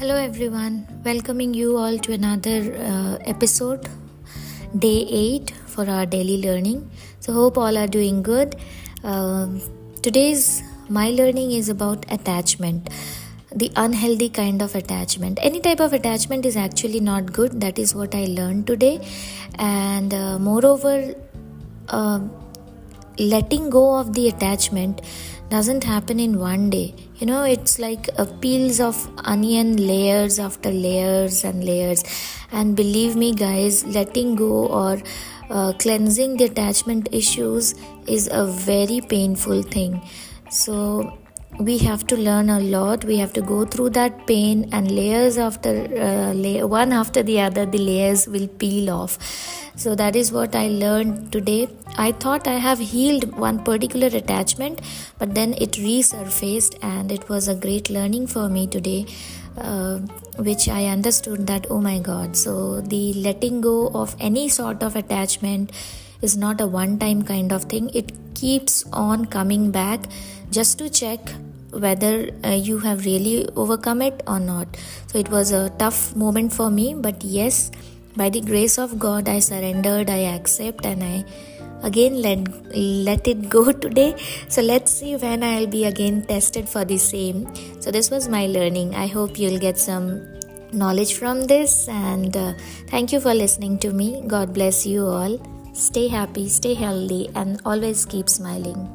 Hello, everyone. Welcoming you all to another uh, episode, day 8 for our daily learning. So, hope all are doing good. Um today's my learning is about attachment the unhealthy kind of attachment any type of attachment is actually not good that is what i learned today and uh, moreover uh, letting go of the attachment doesn't happen in one day. You know it's like a peels of onion layers after layers and layers. And believe me guys letting go or uh, cleansing the attachment issues is a very painful thing. So we have to learn a lot. We have to go through that pain and layers after uh, lay- one after the other the layers will peel off. So that is what i learned today. I thought i have healed one particular attachment but then it resurfaced and it was a great learning for me today uh, which i understood that oh my god so the letting go of any sort of attachment is not a one time kind of thing. It keeps on coming back. Just to check whether uh, you have really overcome it or not. So it was a tough moment for me but yes by the grace of god i surrendered i accept and i again let let it go today. So let's see when i'll be again tested for the same. So this was my learning. I hope you'll get some knowledge from this and uh, thank you for listening to me. God bless you all. Stay happy stay healthy and always keep smiling